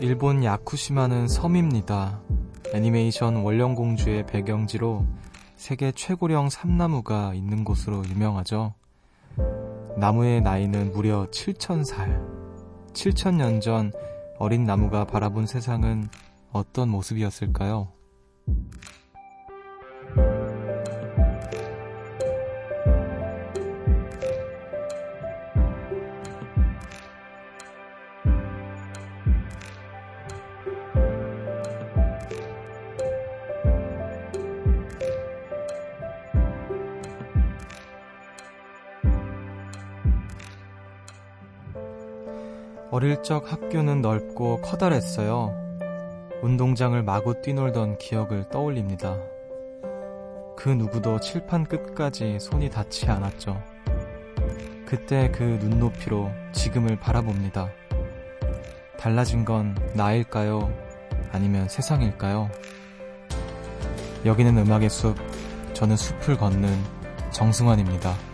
일본 야쿠시마는 섬입니다. 애니메이션 원령공주의 배경지로 세계 최고령 삼나무가 있는 곳으로 유명하죠. 나무의 나이는 무려 7천살. 7천년 전 어린 나무가 바라본 세상은 어떤 모습이었을까요? 어릴 적 학교는 넓고 커다랬어요. 운동장을 마구 뛰놀던 기억을 떠올립니다. 그 누구도 칠판 끝까지 손이 닿지 않았죠. 그때 그 눈높이로 지금을 바라봅니다. 달라진 건 나일까요? 아니면 세상일까요? 여기는 음악의 숲, 저는 숲을 걷는 정승환입니다.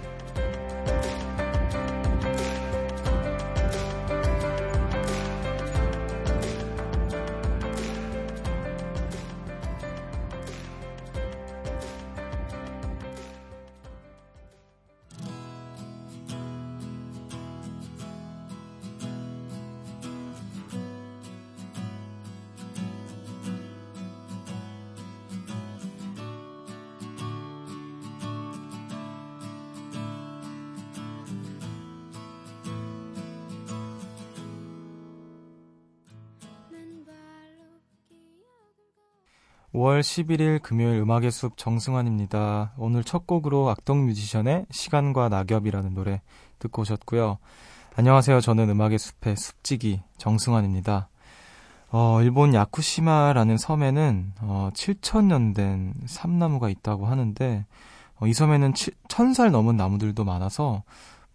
(5월 11일) 금요일 음악의 숲 정승환입니다. 오늘 첫 곡으로 악동 뮤지션의 시간과 낙엽이라는 노래 듣고 오셨고요. 안녕하세요. 저는 음악의 숲의 숲지기 정승환입니다. 어, 일본 야쿠시마라는 섬에는 어, 7천년 된 삼나무가 있다고 하는데 어, 이 섬에는 1000살 넘은 나무들도 많아서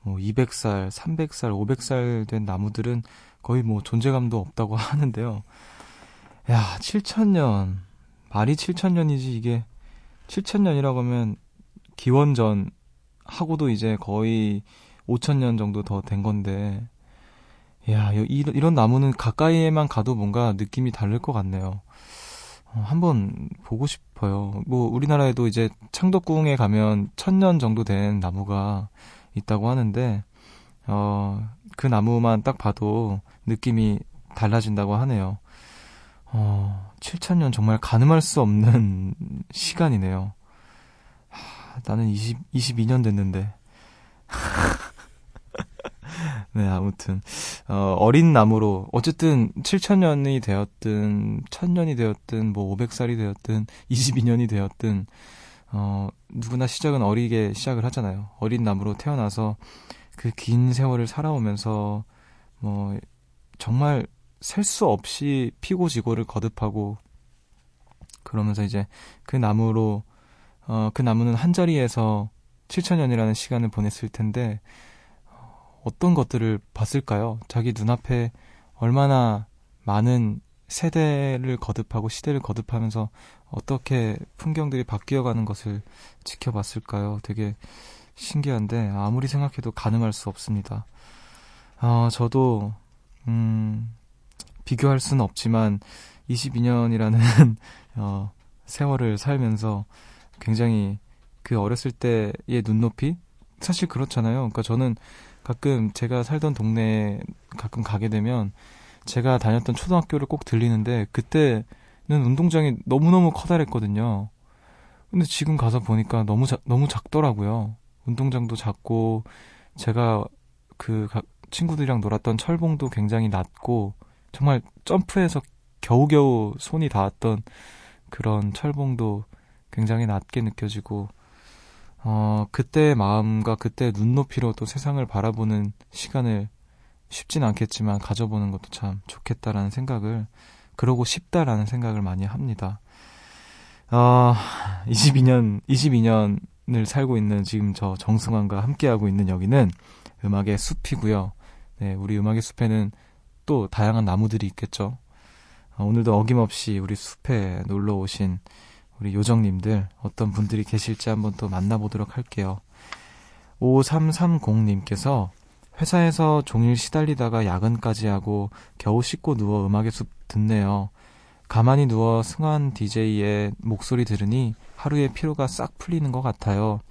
뭐 200살, 300살, 500살 된 나무들은 거의 뭐 존재감도 없다고 하는데요. 야, 7천년 말이 7천년이지 이게 7천년이라고 하면 기원전 하고도 이제 거의 5천년 정도 더 된 건데 야 이런 나무는 가까이에만 가도 뭔가 느낌이 다를 것 같네요. 어, 한번 보고 싶어요. 뭐 우리나라에도 이제 창덕궁에 가면 천년 정도 된 나무가 있다고 하는데 어, 그 나무만 딱 봐도 느낌이 달라진다고 하네요. 어, 7천년 정말 가늠할 수 없는 시간이네요. 하, 나는 20, 22년 됐는데. 네, 아무튼, 어, 어린 나무로, 어쨌든 7천년이 되었든, 1000년이 되었든, 뭐 500살이 되었든, 22년이 되었든, 어, 누구나 시작은 어리게 시작을 하잖아요. 어린 나무로 태어나서 그 긴 세월을 살아오면서, 뭐, 정말 셀 수 없이 피고 지고를 거듭하고 그러면서 이제 그 나무로 어, 그 나무는 한 자리에서 7천년이라는 시간을 보냈을 텐데 어, 어떤 것들을 봤을까요? 자기 눈앞에 얼마나 많은 세대를 거듭하고 시대를 거듭하면서 어떻게 풍경들이 바뀌어가는 것을 지켜봤을까요? 되게 신기한데 아무리 생각해도 가늠할 수 없습니다. 어, 저도 음, 비교할 수는 없지만 22년이라는 어, 세월을 살면서 굉장히 그 어렸을 때의 눈높이 사실 그렇잖아요. 그러니까 저는 가끔 제가 살던 동네에 가끔 가게 되면 제가 다녔던 초등학교를 꼭 들리는데 그때는 운동장이 너무너무 커다랬거든요. 근데 지금 가서 보니까 너무 자, 너무 작더라고요. 운동장도 작고 제가 그 친구들이랑 놀았던 철봉도 굉장히 낮고 정말 점프해서 겨우겨우 손이 닿았던 그런 철봉도 굉장히 낮게 느껴지고 어, 그때의 마음과 그때의 눈높이로 또 세상을 바라보는 시간을 쉽진 않겠지만 가져보는 것도 참 좋겠다라는 생각을 그러고 싶다라는 생각을 많이 합니다. 어, 22년 22년을 살고 있는 지금 저 정승환과 함께하고 있는 여기는 음악의 숲이고요. 네, 우리 음악의 숲에는 또 다양한 나무들이 있겠죠. 어, 오늘도 어김없이 우리 숲에 놀러 오신 우리 요정님들 어떤 분들이 계실지 한번 또 만나보도록 할게요. 5330님께서 회사에서 종일 시달리다가 야근까지 하고 겨우 씻고 누워 음악의 숲 듣네요. 가만히 누워 승환 DJ의 목소리 들으니 하루의 피로가 싹 풀리는 것 같아요.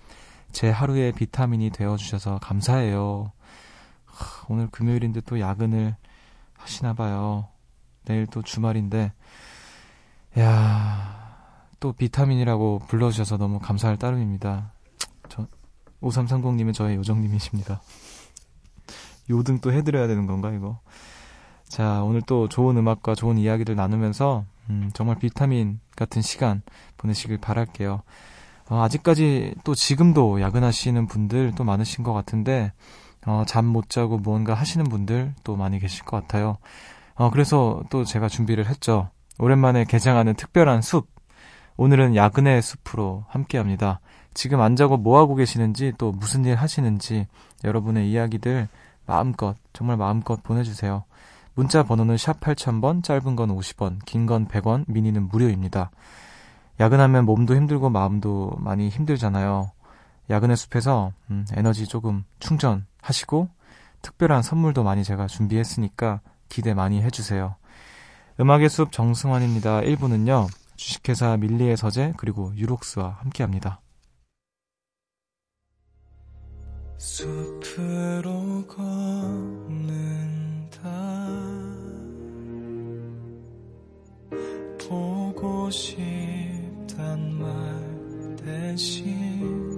제 하루의 비타민이 되어주셔서 감사해요. 오늘 금요일인데 또 야근을 하시나 봐요. 내일 또 주말인데, 야, 또 비타민이라고 불러주셔서 너무 감사할 따름입니다. 저, 5330님은 저의 요정님이십니다. 요등 또 해드려야 되는 건가, 이거? 자, 오늘 또 좋은 음악과 좋은 이야기들 나누면서, 음, 정말 비타민 같은 시간 보내시길 바랄게요. 어, 아직까지 또 지금도 야근하시는 분들 또 많으신 것 같은데, 어, 잠 못 자고 무언가 하시는 분들 또 많이 계실 것 같아요. 어, 그래서 또 제가 준비를 했죠. 오랜만에 개장하는 특별한 숲. 오늘은 야근의 숲으로 함께 합니다. 지금 안 자고 뭐 하고 계시는지 또 무슨 일 하시는지 여러분의 이야기들 마음껏, 정말 마음껏 보내주세요. 문자 번호는 샵 8000번, 짧은 건 50원, 긴 건 100원, 미니는 무료입니다. 야근하면 몸도 힘들고 마음도 많이 힘들잖아요. 야근의 숲에서 음, 에너지 조금 충전하시고 특별한 선물도 많이 제가 준비했으니까 기대 많이 해주세요. 음악의 숲 정승환입니다. 1부는요. 주식회사 밀리의 서재 그리고 유록스와 함께 합니다. 숲으로 걷는다 보고 싶단 말 대신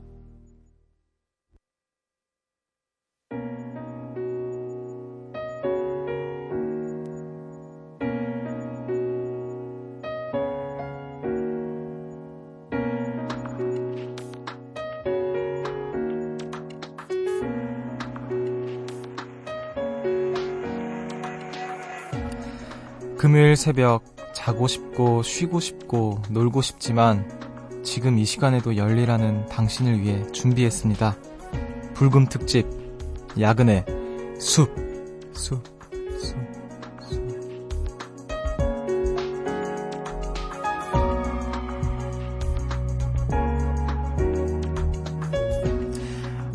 금요일 새벽 자고 싶고 쉬고 싶고 놀고 싶지만 지금 이 시간에도 열리라는 당신을 위해 준비했습니다. 불금 특집 야근의 숲 숲, 숲, 숲.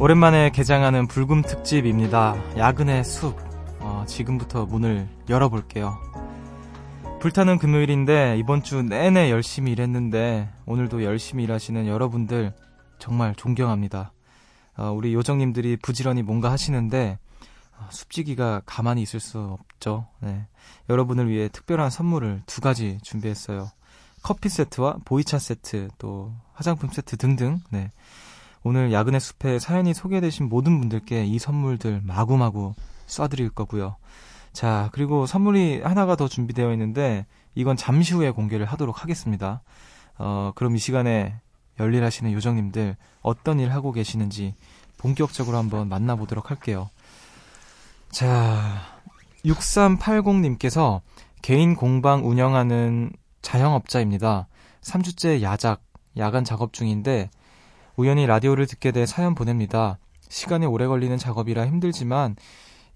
오랜만에 개장하는 불금 특집입니다. 야근의 숲. 어, 지금부터 문을 열어볼게요. 불타는 금요일인데 이번 주 내내 열심히 일했는데 오늘도 열심히 일하시는 여러분들 정말 존경합니다. 어, 우리 요정님들이 부지런히 뭔가 하시는데 어, 숲지기가 가만히 있을 수 없죠. 네. 여러분을 위해 특별한 선물을 두 가지 준비했어요. 커피 세트와 보이차 세트, 또 화장품 세트 등등. 네. 오늘 야근의 숲에 사연이 소개되신 모든 분들께 이 선물들 마구마구 쏴드릴 거고요. 자, 그리고 선물이 하나가 더 준비되어 있는데 이건 잠시 후에 공개를 하도록 하겠습니다. 어, 그럼 이 시간에 열일하시는 요정님들 어떤 일 하고 계시는지 본격적으로 한번 만나보도록 할게요. 자, 6380님께서 개인 공방 운영하는 자영업자입니다. 3주째 야작, 야간 작업 중인데 우연히 라디오를 듣게 돼 사연 보냅니다. 시간이 오래 걸리는 작업이라 힘들지만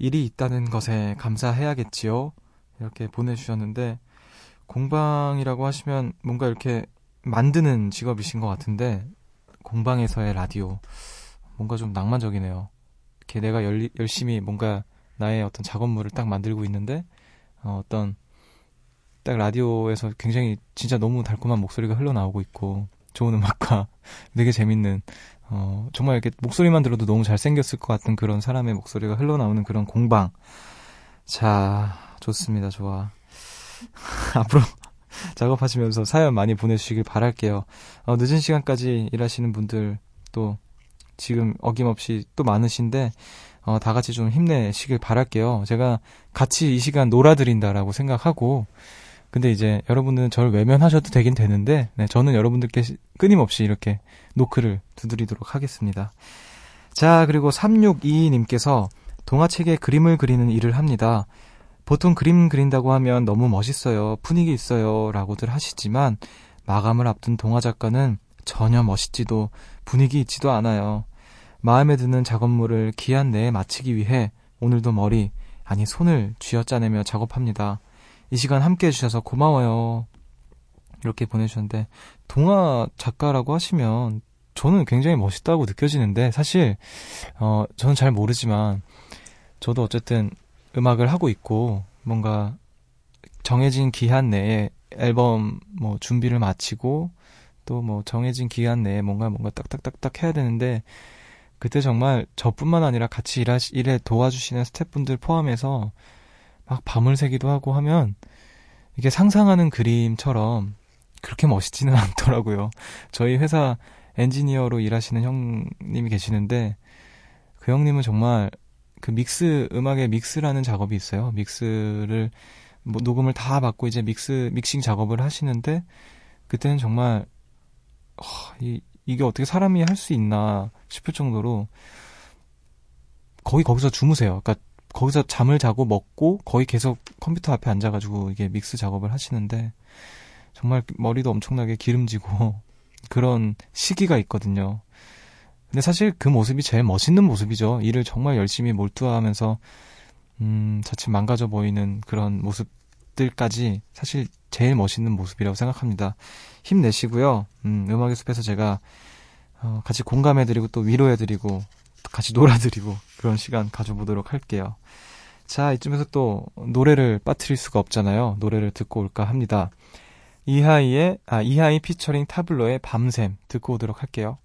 일이 있다는 것에 감사해야겠지요. 이렇게 보내주셨는데, 공방이라고 하시면 뭔가 이렇게 만드는 직업이신 것 같은데, 공방에서의 라디오. 뭔가 좀 낭만적이네요. 이렇게 내가 열, 열심히 뭔가 나의 어떤 작업물을 딱 만들고 있는데, 어, 어떤, 딱 라디오에서 굉장히 진짜 너무 달콤한 목소리가 흘러나오고 있고, 좋은 음악과 되게 재밌는 어, 정말 이렇게 목소리만 들어도 너무 잘생겼을 것 같은 그런 사람의 목소리가 흘러나오는 그런 공방. 자, 좋습니다. 좋아. 앞으로 작업하시면서 사연 많이 보내주시길 바랄게요. 어, 늦은 시간까지 일하시는 분들 또 지금 어김없이 또 많으신데, 어, 다 같이 좀 힘내시길 바랄게요. 제가 같이 이 시간 놀아드린다라고 생각하고, 근데 이제 여러분들은 저를 외면하셔도 되긴 되는데, 네, 저는 여러분들께 끊임없이 이렇게 노크를 두드리도록 하겠습니다. 자, 그리고 3622님께서 동화책에 그림을 그리는 일을 합니다. 보통 그림 그린다고 하면 너무 멋있어요. 분위기 있어요. 라고들 하시지만, 마감을 앞둔 동화 작가는 전혀 멋있지도 분위기 있지도 않아요. 마음에 드는 작업물을 기한 내에 마치기 위해 오늘도 머리, 아니 손을 쥐어짜내며 작업합니다. 이 시간 함께 해주셔서 고마워요. 이렇게 보내주셨는데, 동화 작가라고 하시면 저는 굉장히 멋있다고 느껴지는데, 사실, 어, 저는 잘 모르지만, 저도 어쨌든 음악을 하고 있고, 뭔가 정해진 기한 내에 앨범 뭐 준비를 마치고, 또 뭐 정해진 기한 내에 뭔가 뭔가 딱딱딱딱 해야 되는데, 그때 정말 저뿐만 아니라 같이 일하시, 일에 도와주시는 스태프분들 포함해서 막 밤을 새기도 하고 하면 이게 상상하는 그림처럼 그렇게 멋있지는 않더라고요. 저희 회사 엔지니어로 일하시는 형님이 계시는데 그 형님은 정말 그 믹스 음악의 믹스라는 작업이 있어요. 믹스를 뭐 녹음을 다 받고 이제 믹스 믹싱 작업을 하시는데 그때는 정말 어, 이 이게 어떻게 사람이 할 수 있나 싶을 정도로 거의 거기서 주무세요. 그러니까 거기서 잠을 자고 먹고 거의 계속 컴퓨터 앞에 앉아가지고 이게 믹스 작업을 하시는데 정말 머리도 엄청나게 기름지고 그런 시기가 있거든요. 근데 사실 그 모습이 제일 멋있는 모습이죠. 일을 정말 열심히 몰두하면서 음, 자칫 망가져 보이는 그런 모습들까지 사실 제일 멋있는 모습이라고 생각합니다. 힘내시고요. 음, 음악의 숲에서 제가 어, 같이 공감해드리고 또 위로해드리고 같이 놀아드리고 그런 시간 가져보도록 할게요. 자, 이쯤에서 또 노래를 빠뜨릴 수가 없잖아요. 노래를 듣고 올까 합니다. 이하이의, 아, 이하이 피처링 타블로의 밤샘 듣고 오도록 할게요.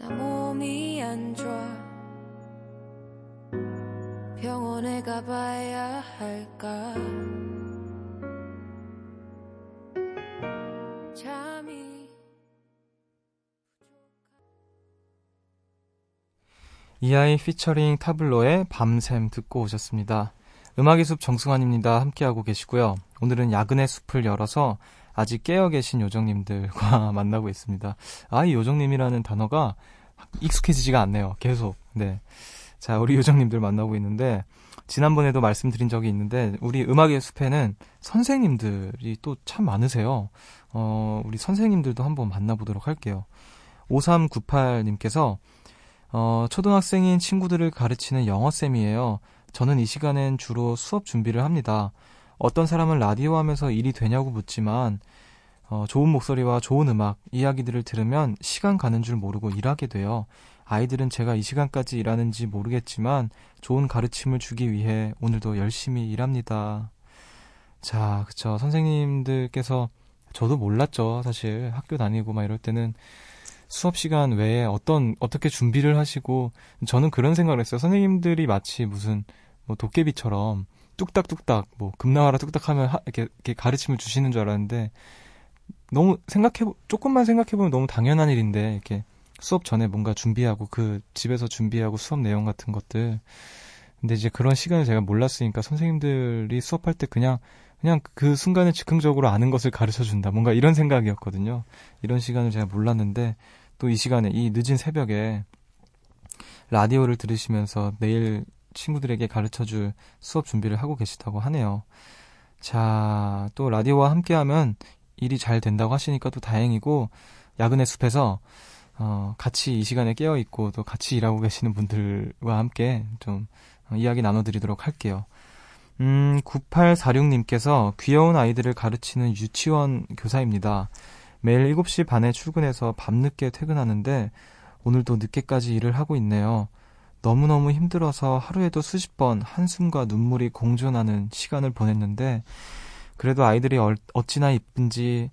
나 몸이 안 좋아 병원에 가봐야 할까 잠이 이아이 피처링 타블로의 밤샘 듣고 오셨습니다. 음악의 숲 정승환입니다. 함께하고 계시고요. 오늘은 야근의 숲을 열어서 아직 깨어 계신 요정님들과 만나고 있습니다. 아, 이 요정님이라는 단어가 익숙해지지가 않네요. 계속. 네. 자, 우리 요정님들 만나고 있는데, 지난번에도 말씀드린 적이 있는데, 우리 음악의 숲에는 선생님들이 또 참 많으세요. 어, 우리 선생님들도 한번 만나보도록 할게요. 5398님께서, 어, 초등학생인 친구들을 가르치는 영어쌤이에요. 저는 이 시간엔 주로 수업 준비를 합니다. 어떤 사람은 라디오 하면서 일이 되냐고 묻지만 어, 좋은 목소리와 좋은 음악, 이야기들을 들으면 시간 가는 줄 모르고 일하게 돼요. 아이들은 제가 이 시간까지 일하는지 모르겠지만 좋은 가르침을 주기 위해 오늘도 열심히 일합니다. 자, 그쵸. 선생님들께서 저도 몰랐죠. 사실 학교 다니고 막 이럴 때는 수업 시간 외에 어떤 어떻게 준비를 하시고 저는 그런 생각을 했어요. 선생님들이 마치 무슨 뭐 도깨비처럼 뚝딱뚝딱 뭐 금나와라 뚝딱하면 하, 이렇게, 이렇게 가르침을 주시는 줄 알았는데 너무 생각해 조금만 생각해 보면 너무 당연한 일인데 이렇게 수업 전에 뭔가 준비하고 그 집에서 준비하고 수업 내용 같은 것들. 근데 이제 그런 시간을 제가 몰랐으니까 선생님들이 수업할 때 그냥 그냥 그 순간에 즉흥적으로 아는 것을 가르쳐 준다. 뭔가 이런 생각이었거든요. 이런 시간을 제가 몰랐는데 또 이 시간에 이 늦은 새벽에 라디오를 들으시면서 매일 친구들에게 가르쳐 줄 수업 준비를 하고 계시다고 하네요. 자, 또 라디오와 함께하면 일이 잘 된다고 하시니까 또 다행이고, 야근의 숲에서, 어, 같이 이 시간에 깨어있고 또 같이 일하고 계시는 분들과 함께 좀 어, 이야기 나눠드리도록 할게요. 음, 9846님께서 귀여운 아이들을 가르치는 유치원 교사입니다. 매일 7시 반에 출근해서 밤늦게 퇴근하는데 오늘도 늦게까지 일을 하고 있네요. 너무너무 힘들어서 하루에도 수십 번 한숨과 눈물이 공존하는 시간을 보냈는데 그래도 아이들이 어찌나 이쁜지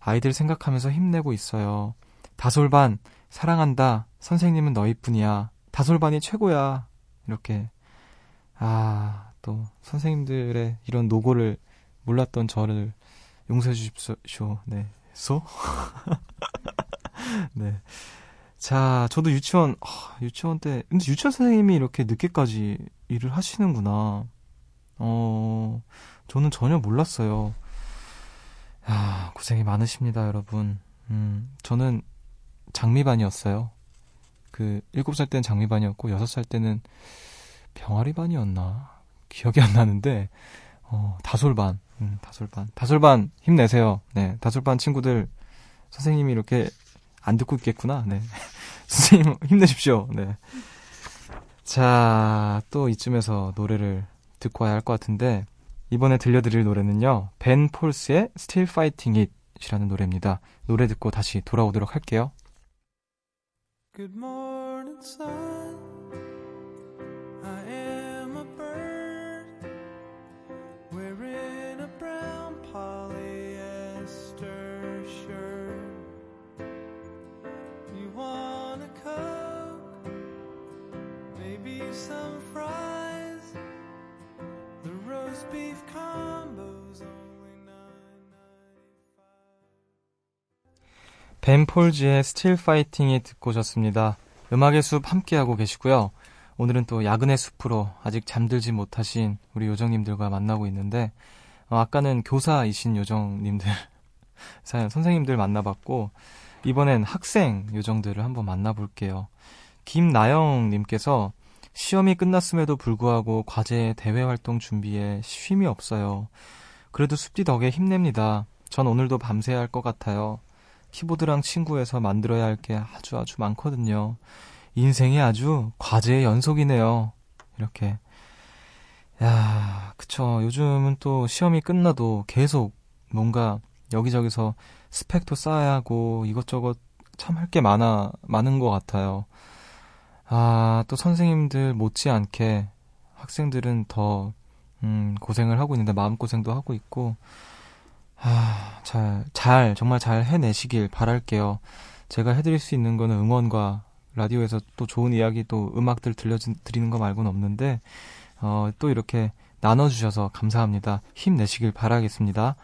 아이들 생각하면서 힘내고 있어요. 다솔반 사랑한다. 선생님은 너희뿐이야. 다솔반이 최고야. 이렇게 아, 또 선생님들의 이런 노고를 몰랐던 저를 용서해 주십시오. 네. 소? 네. 자, 저도 유치원, 아, 유치원 때, 근데 유치원 선생님이 이렇게 늦게까지 일을 하시는구나. 어, 저는 전혀 몰랐어요. 아, 고생이 많으십니다, 여러분. 음, 저는 장미반이었어요. 그, 7살 때는 장미반이었고, 6살 때는 병아리반이었나? 기억이 안 나는데, 어, 다솔반. 음, 다솔반. 다솔반, 힘내세요. 네, 다솔반 친구들, 선생님이 이렇게 안 듣고 있겠구나. 네. 선생님, 힘내십시오. 네. 자, 또 이쯤에서 노래를 듣고 와야 할 것 같은데, 이번에 들려드릴 노래는요, 벤 폴스의 Still Fighting It이라는 노래입니다. 노래 듣고 다시 돌아오도록 할게요. Good morning, sun. 벤 폴즈의 Still Fighting이 듣고 오셨습니다. 음악의 숲 함께하고 계시고요. 오늘은 또 야근의 숲으로 아직 잠들지 못하신 우리 요정님들과 만나고 있는데 어, 아까는 교사이신 요정님들 사연 선생님들 만나봤고 이번엔 학생 요정들을 한번 만나볼게요. 김나영님께서 시험이 끝났음에도 불구하고 과제 대회 활동 준비에 쉼이 없어요. 그래도 숲디 덕에 힘냅니다. 전 오늘도 밤새야 할 것 같아요. 키보드랑 친구해서 만들어야 할 게 아주 아주 많거든요. 인생이 아주 과제의 연속이네요. 이렇게. 야, 그쵸. 요즘은 또 시험이 끝나도 계속 뭔가 여기저기서 스펙도 쌓아야 하고 이것저것 참 할 게 많아, 많은 것 같아요. 아, 또 선생님들 못지않게 학생들은 더, 음, 고생을 하고 있는데 마음고생도 하고 있고, 아, 잘, 잘, 정말 잘 해내시길 바랄게요. 제가 해드릴 수 있는 거는 응원과 라디오에서 또 좋은 이야기 또 음악들 들려드리는 거 말고는 없는데, 어, 또 이렇게 나눠주셔서 감사합니다. 힘내시길 바라겠습니다.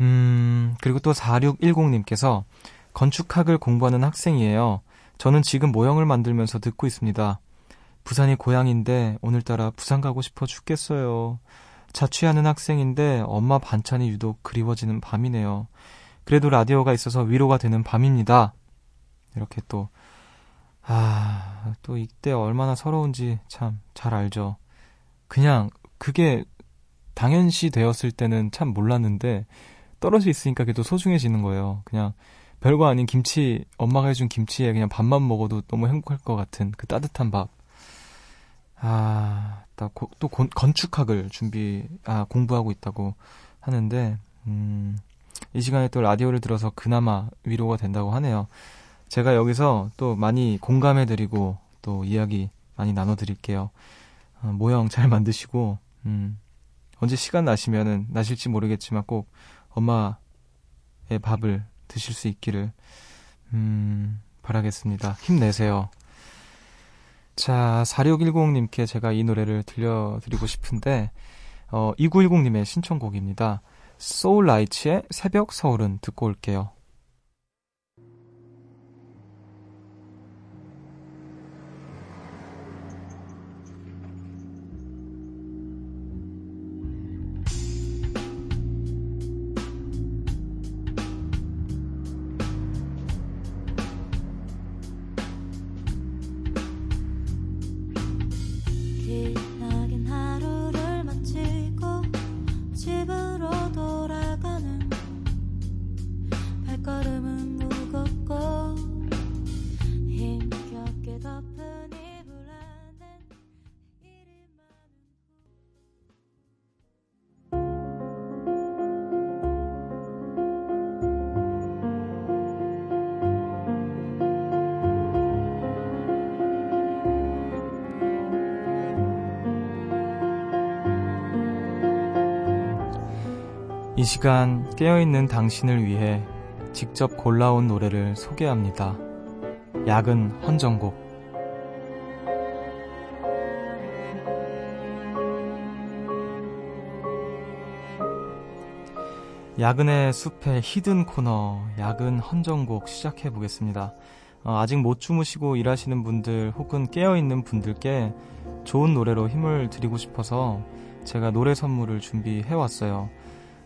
음, 그리고 또 4610님께서 건축학을 공부하는 학생이에요. 저는 지금 모형을 만들면서 듣고 있습니다. 부산이 고향인데 오늘따라 부산 가고 싶어 죽겠어요. 자취하는 학생인데 엄마 반찬이 유독 그리워지는 밤이네요. 그래도 라디오가 있어서 위로가 되는 밤입니다. 이렇게 또, 아, 또 이때 얼마나 서러운지 참 잘 알죠. 그냥 그게 당연시 되었을 때는 참 몰랐는데 떨어져 있으니까 또 소중해지는 거예요. 그냥 별거 아닌 김치, 엄마가 해준 김치에 그냥 밥만 먹어도 너무 행복할 것 같은 그 따뜻한 밥. 아, 또 고, 건축학을 준비, 아, 공부하고 있다고 하는데, 음, 이 시간에 또 라디오를 들어서 그나마 위로가 된다고 하네요. 제가 여기서 또 많이 공감해드리고, 또 이야기 많이 나눠드릴게요. 어, 모형 잘 만드시고, 음, 언제 시간 나시면은, 나실지 모르겠지만 꼭 엄마의 밥을 드실 수 있기를, 음, 바라겠습니다. 힘내세요. 자, 4610님께 제가 이 노래를 들려드리고 싶은데, 어, 2910님의 신청곡입니다. 소울라이츠의 새벽 서울은 듣고 올게요. 시간 깨어있는 당신을 위해 직접 골라온 노래를 소개합니다. 야근 헌정곡. 야근의 숲의 히든 코너, 야근 헌정곡 시작해 보겠습니다. 어, 아직 못 주무시고 일하시는 분들 혹은 깨어있는 분들께 좋은 노래로 힘을 드리고 싶어서 제가 노래 선물을 준비해 왔어요.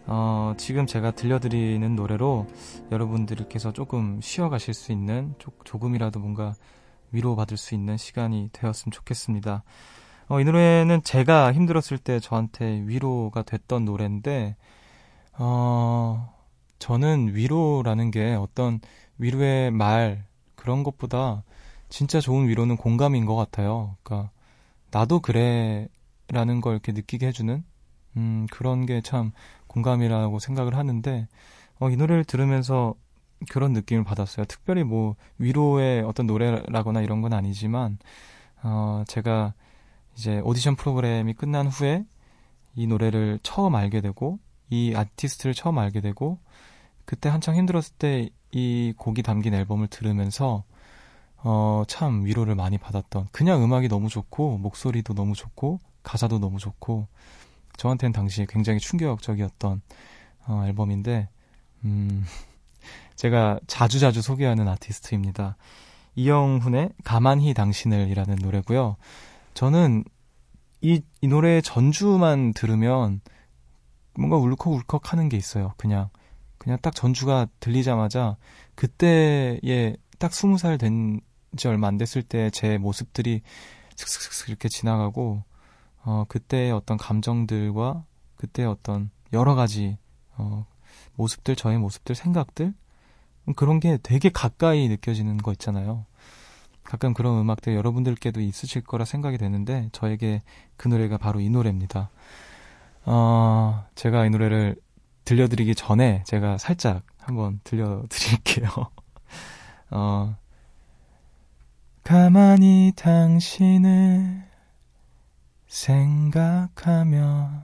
어, 지금 제가 들려드리는 노래로 여러분들께서 조금 쉬어가실 수 있는, 조, 조금이라도 뭔가 위로받을 수 있는 시간이 되었으면 좋겠습니다. 어, 이 노래는 제가 힘들었을 때 저한테 위로가 됐던 노래인데, 어, 저는 위로라는 게 어떤 위로의 말, 그런 것보다 진짜 좋은 위로는 공감인 것 같아요. 그러니까, 나도 그래, 라는 걸 이렇게 느끼게 해주는, 음, 그런 게 참 공감이라고 생각을 하는데, 어, 이 노래를 들으면서 그런 느낌을 받았어요. 특별히 뭐, 위로의 어떤 노래라거나 이런 건 아니지만, 어, 제가 이제 오디션 프로그램이 끝난 후에 이 노래를 처음 알게 되고, 이 아티스트를 처음 알게 되고, 그때 한창 힘들었을 때 이 곡이 담긴 앨범을 들으면서, 어, 참 위로를 많이 받았던, 그냥 음악이 너무 좋고, 목소리도 너무 좋고, 가사도 너무 좋고, 저한테는 당시에 굉장히 충격적이었던 어, 앨범인데, 음, 제가 자주자주 소개하는 아티스트입니다. 이영훈의 가만히 당신을이라는 노래고요. 저는 이, 이 노래 전주만 들으면 뭔가 울컥울컥 하는 게 있어요. 그냥 그냥 딱 전주가 들리자마자 그때에 딱 스무 살 된 지 얼마 안 됐을 때 제 모습들이 슥슥슥 이렇게 지나가고 어 그때의 어떤 감정들과 그때의 어떤 여러 가지 어 모습들 저의 모습들 생각들 그런 게 되게 가까이 느껴지는 거 있잖아요. 가끔 그런 음악들 여러분들께도 있으실 거라 생각이 되는데 저에게 그 노래가 바로 이 노래입니다. 어, 제가 이 노래를 들려드리기 전에 제가 살짝 한번 들려드릴게요. 어, 가만히 당신을 생각하며,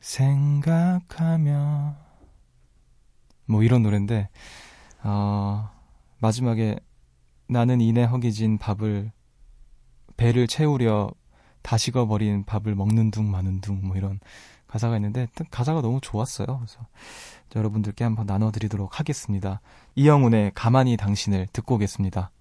생각하며, 뭐 이런 노래인데, 어, 마지막에 나는 이내 허기진 밥을, 배를 채우려 다 식어버린 밥을 먹는 둥 마는 둥, 뭐 이런 가사가 있는데 가사가 너무 좋았어요. 그래서 여러분들께 한번 나눠드리도록 하겠습니다. 이영훈의 가만히 당신을 듣고 오겠습니다.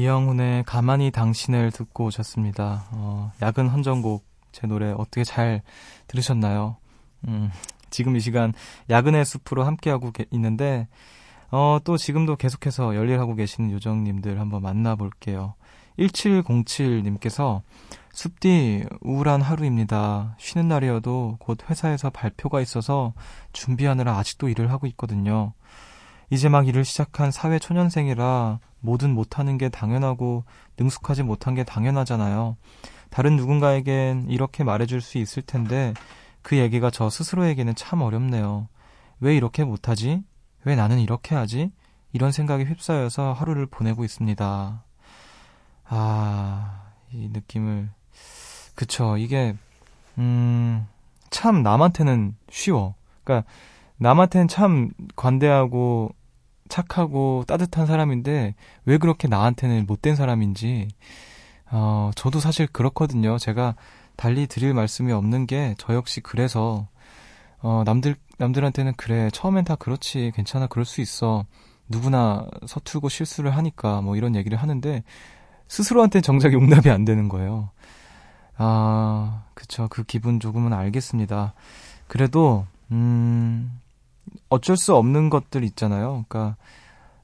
이영훈의 가만히 당신을 듣고 오셨습니다. 어, 야근 헌정곡 제 노래 어떻게 잘 들으셨나요? 음, 지금 이 시간 야근의 숲으로 함께하고 게, 있는데 어, 또 지금도 계속해서 열일하고 계시는 요정님들 한번 만나볼게요. 1707님께서 숲디 우울한 하루입니다. 쉬는 날이어도 곧 회사에서 발표가 있어서 준비하느라 아직도 일을 하고 있거든요. 이제 막 일을 시작한 사회 초년생이라 뭐든 못하는 게 당연하고 능숙하지 못한 게 당연하잖아요. 다른 누군가에겐 이렇게 말해줄 수 있을 텐데 그 얘기가 저 스스로에게는 참 어렵네요. 왜 이렇게 못하지? 왜 나는 이렇게 하지? 이런 생각이 휩싸여서 하루를 보내고 있습니다. 아, 이 느낌을. 그쵸. 이게, 음, 참 남한테는 쉬워. 그러니까 남한테는 참 관대하고 착하고 따뜻한 사람인데 왜 그렇게 나한테는 못된 사람인지 어, 저도 사실 그렇거든요. 제가 달리 드릴 말씀이 없는 게 저 역시 그래서 어, 남들 남들한테는 그래 처음엔 다 그렇지 괜찮아 그럴 수 있어 누구나 서툴고 실수를 하니까 뭐 이런 얘기를 하는데 스스로한테 정작 용납이 안 되는 거예요. 아, 그쵸. 그 기분 조금은 알겠습니다. 그래도, 음, 어쩔 수 없는 것들 있잖아요. 그러니까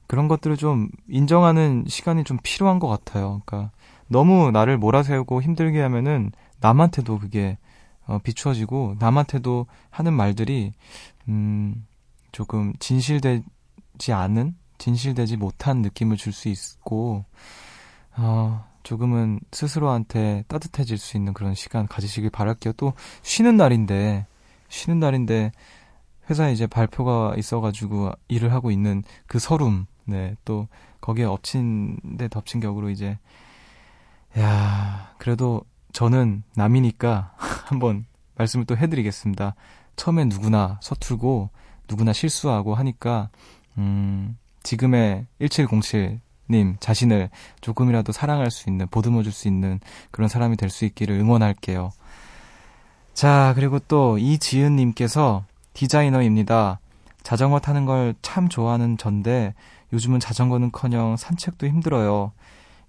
그런 것들을 좀 인정하는 시간이 좀 필요한 것 같아요. 그러니까 너무 나를 몰아세우고 힘들게 하면은 남한테도 그게 어, 비추어지고 남한테도 하는 말들이 음 조금 진실되지 않은 진실되지 못한 느낌을 줄 수 있고 어 조금은 스스로한테 따뜻해질 수 있는 그런 시간 가지시길 바랄게요. 또 쉬는 날인데 쉬는 날인데 회사에 이제 발표가 있어가지고 일을 하고 있는 그 서름, 네, 또 거기에 엎친 데 덮친 격으로 이제, 야 그래도 저는 남이니까 한번 말씀을 또 해드리겠습니다. 처음엔 누구나 서툴고, 누구나 실수하고 하니까, 음, 지금의 1707 님 자신을 조금이라도 사랑할 수 있는, 보듬어 줄 수 있는 그런 사람이 될 수 있기를 응원할게요. 자, 그리고 또 이지은 님께서 디자이너입니다. 자전거 타는 걸 참 좋아하는 전데 요즘은 자전거는 커녕 산책도 힘들어요.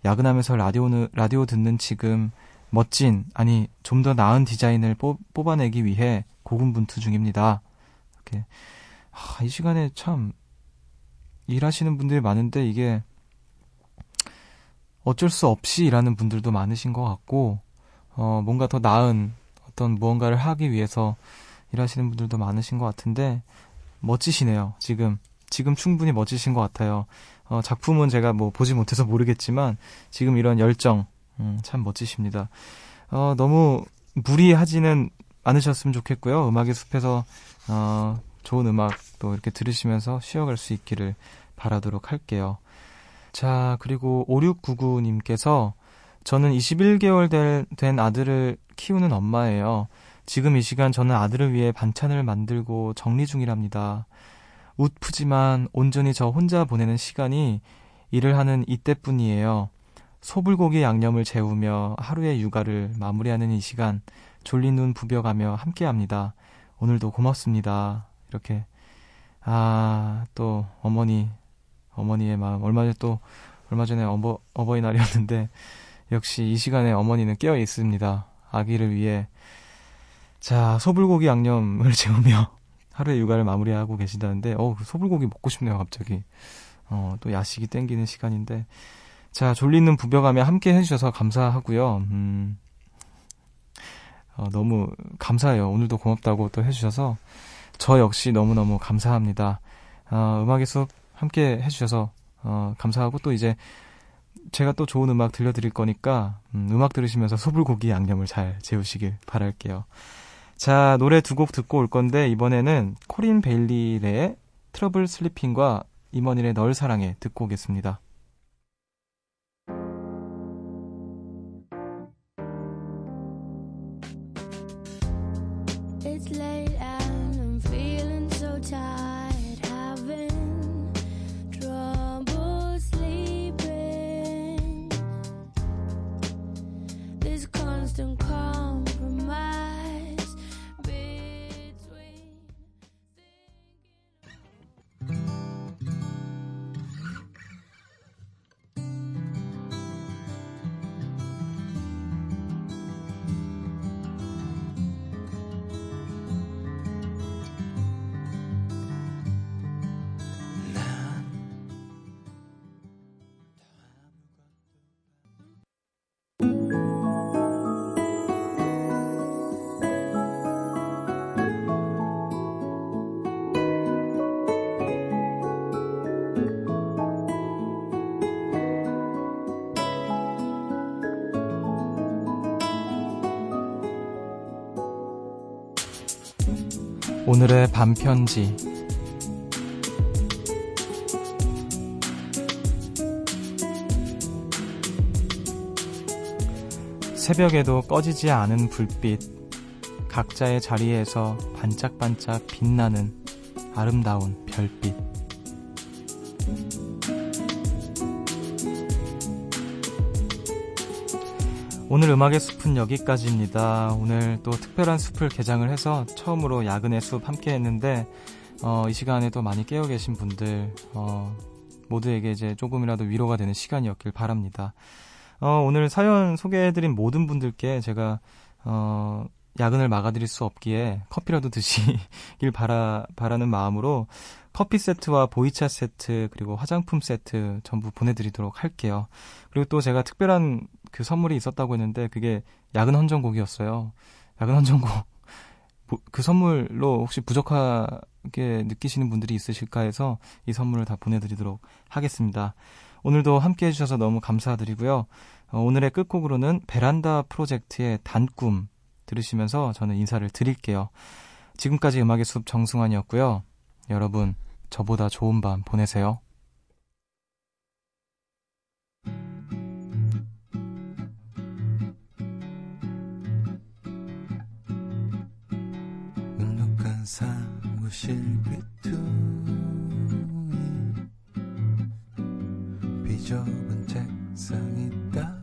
야근하면서 라디오는, 라디오 듣는 지금 멋진, 아니, 좀 더 나은 디자인을 뽑, 뽑아내기 위해 고군분투 중입니다. 이렇게. 아, 이 시간에 참 일하시는 분들이 많은데 이게 어쩔 수 없이 일하는 분들도 많으신 것 같고, 어, 뭔가 더 나은 어떤 무언가를 하기 위해서 일하시는 분들도 많으신 것 같은데, 멋지시네요. 지금 지금 충분히 멋지신 것 같아요. 어, 작품은 제가 뭐 보지 못해서 모르겠지만 지금 이런 열정 음, 참 멋지십니다. 어, 너무 무리하지는 않으셨으면 좋겠고요. 음악의 숲에서 어, 좋은 음악 또 이렇게 들으시면서 쉬어갈 수 있기를 바라도록 할게요. 자, 그리고 5699님께서 저는 21개월 될, 된 아들을 키우는 엄마예요. 지금 이 시간 저는 아들을 위해 반찬을 만들고 정리 중이랍니다. 웃프지만 온전히 저 혼자 보내는 시간이 일을 하는 이때뿐이에요. 소불고기 양념을 재우며 하루의 육아를 마무리하는 이 시간 졸린 눈 부벼가며 함께합니다. 오늘도 고맙습니다. 이렇게 아 또 어머니 어머니의 마음 얼마 전에 또 얼마 전에 어버, 어버이날이었는데 역시 이 시간에 어머니는 깨어 있습니다. 아기를 위해 자, 소불고기 양념을 재우며 하루의 육아를 마무리하고 계시다는데, 어, 그 소불고기 먹고 싶네요, 갑자기. 어, 또 야식이 땡기는 시간인데. 자, 졸리는 부벼가며 함께 해주셔서 감사하고요. 음, 어, 너무 감사해요. 오늘도 고맙다고 또 해주셔서. 저 역시 너무너무 감사합니다. 어, 음악의 숲 함께 해주셔서, 어, 감사하고 또 이제 제가 또 좋은 음악 들려드릴 거니까, 음, 음악 들으시면서 소불고기 양념을 잘 재우시길 바랄게요. 자, 노래 두 곡 듣고 올 건데 이번에는 코린 베일리의 트러블 슬리핑과 임원일의 널 사랑해 듣고 오겠습니다. 오늘의 밤편지. 새벽에도 꺼지지 않은 불빛 각자의 자리에서 반짝반짝 빛나는 아름다운 별빛 오늘 음악의 숲은 여기까지입니다. 오늘 또 특별한 숲을 개장을 해서 처음으로 야근의 숲 함께 했는데, 어, 이 시간에 도 많이 깨어 계신 분들, 어, 모두에게 이제 조금이라도 위로가 되는 시간이었길 바랍니다. 어, 오늘 사연 소개해드린 모든 분들께 제가, 어, 야근을 막아드릴 수 없기에 커피라도 드시길 바라, 바라는 마음으로 커피 세트와 보이차 세트 그리고 화장품 세트 전부 보내드리도록 할게요. 그리고 또 제가 특별한 그 선물이 있었다고 했는데 그게 야근 헌정곡이었어요. 야근 헌정곡 그 선물로 혹시 부족하게 느끼시는 분들이 있으실까 해서 이 선물을 다 보내드리도록 하겠습니다. 오늘도 함께 해주셔서 너무 감사드리고요. 어, 오늘의 끝곡으로는 베란다 프로젝트의 단꿈 들으시면서 저는 인사를 드릴게요. 지금까지 음악의 숲 정승환이었고요. 여러분, 저보다 좋은 밤 보내세요. 사무실 귀퉁이 비좁은 책상 있다